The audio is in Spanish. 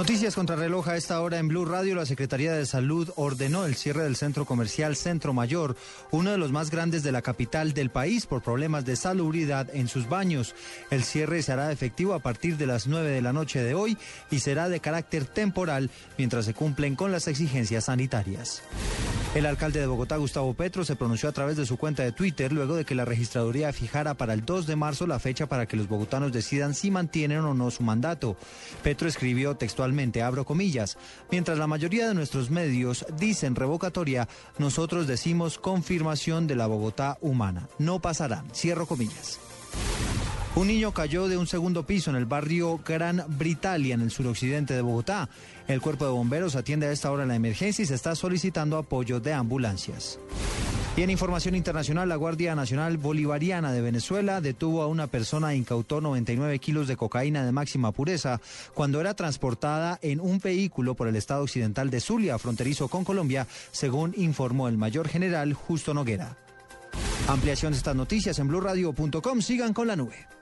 Noticias contra reloj a esta hora en Blue Radio. La Secretaría de Salud ordenó el cierre del centro comercial Centro Mayor, uno de los más grandes de la capital del país, por problemas de salubridad en sus baños. El cierre se hará efectivo a partir de las 9 de la noche de hoy y será de carácter temporal mientras se cumplen con las exigencias sanitarias. El alcalde de Bogotá, Gustavo Petro, se pronunció a través de su cuenta de Twitter luego de que la registraduría fijara para el 2 de marzo la fecha para que los bogotanos decidan si mantienen o no su mandato. Petro escribió textualmente, abro comillas, mientras la mayoría de nuestros medios dicen revocatoria, nosotros decimos confirmación de la Bogotá humana. No pasará, cierro comillas. Un niño cayó de un segundo piso en el barrio Gran Britalia, en el suroccidente de Bogotá. El cuerpo de bomberos atiende a esta hora la emergencia y se está solicitando apoyo de ambulancias. Y en información internacional, la Guardia Nacional Bolivariana de Venezuela detuvo a una persona e incautó 99 kilos de cocaína de máxima pureza cuando era transportada en un vehículo por el estado occidental de Zulia, fronterizo con Colombia, según informó el mayor general Justo Noguera. Ampliación de estas noticias en blurradio.com. Sigan con la nube.